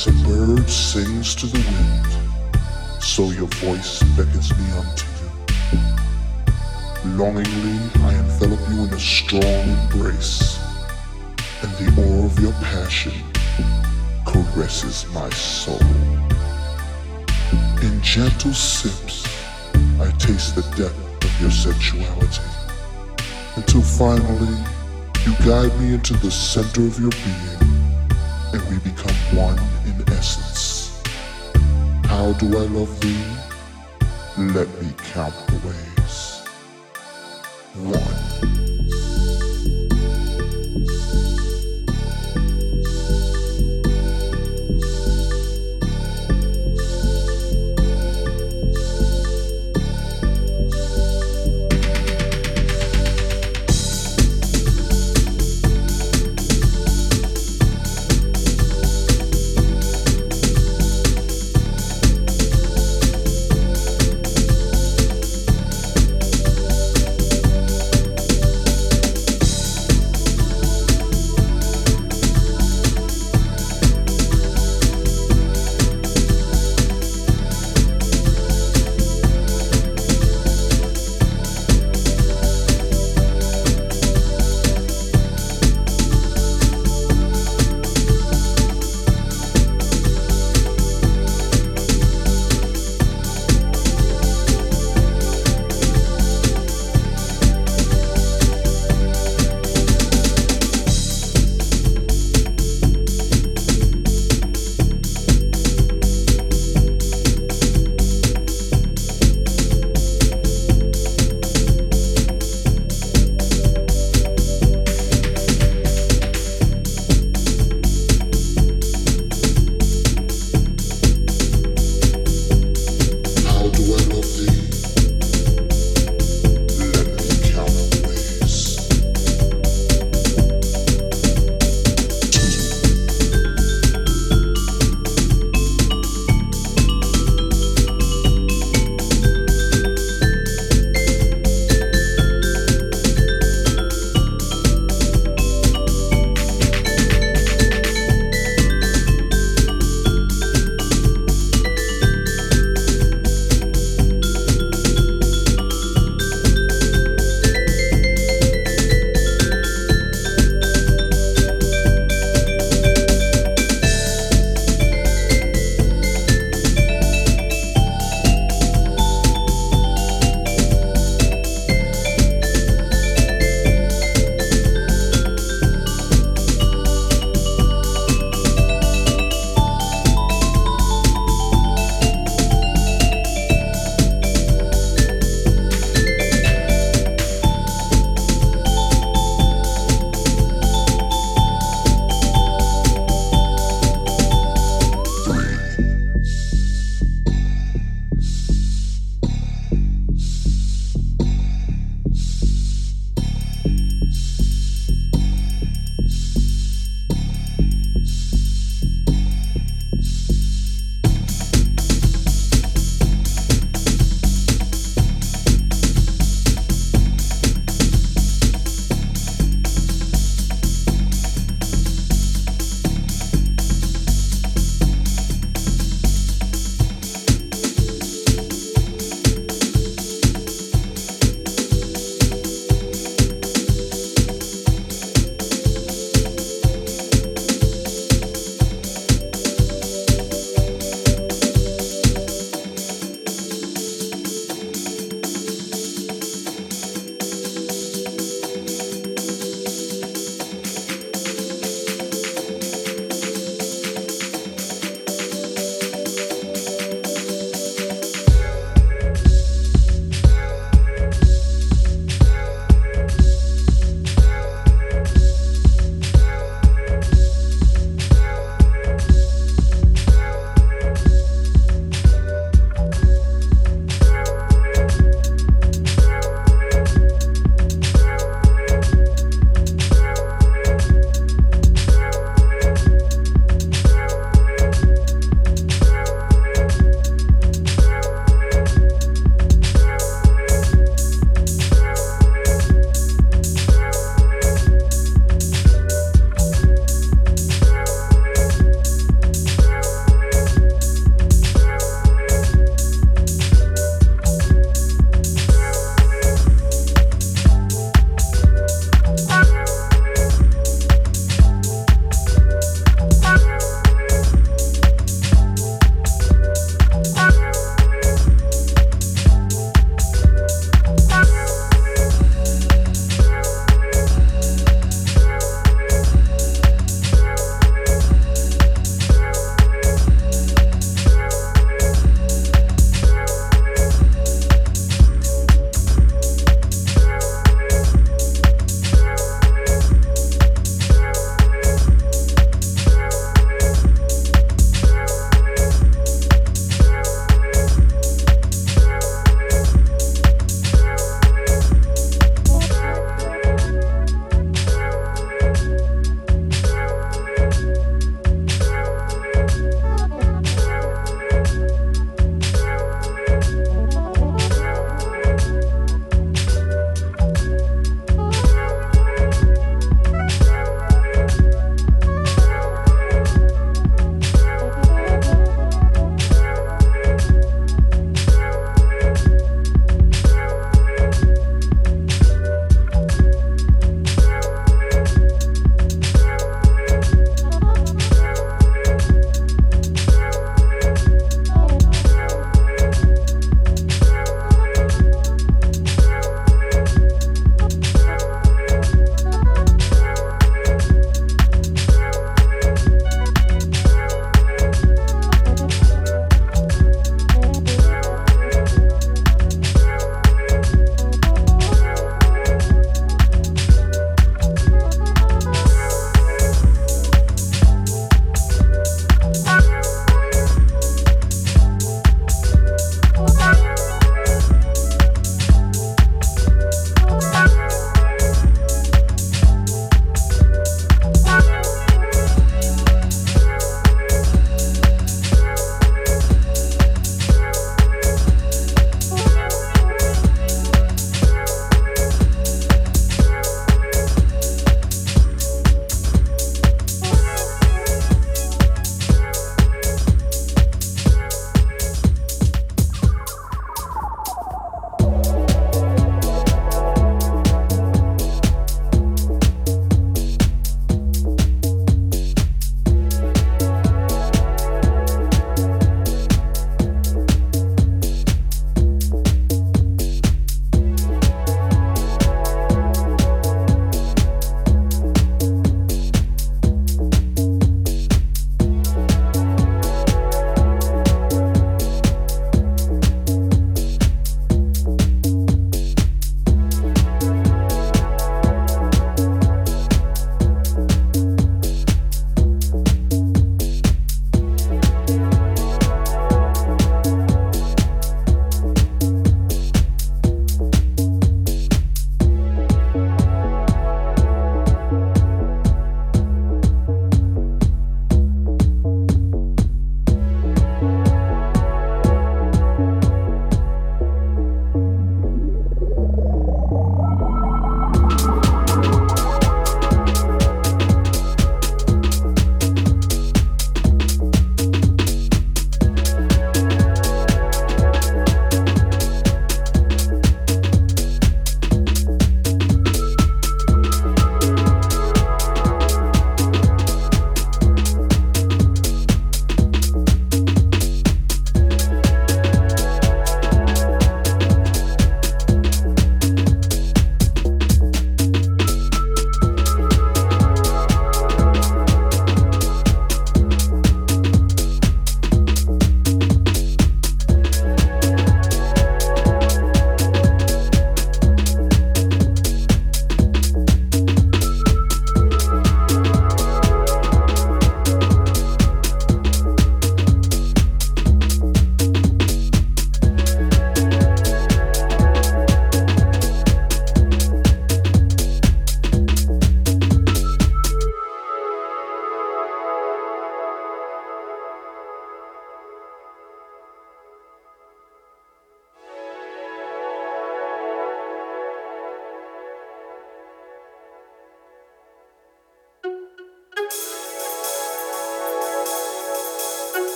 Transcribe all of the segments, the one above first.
As a bird sings to the wind, so your voice beckons me unto you. Longingly, I envelop you in a strong embrace, and the oar of your passion caresses my soul. In gentle sips, I taste the depth of your sexuality, until finally, you guide me into the center of your being, and we become one essence. How do I love thee? Let me count the ways.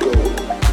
Go.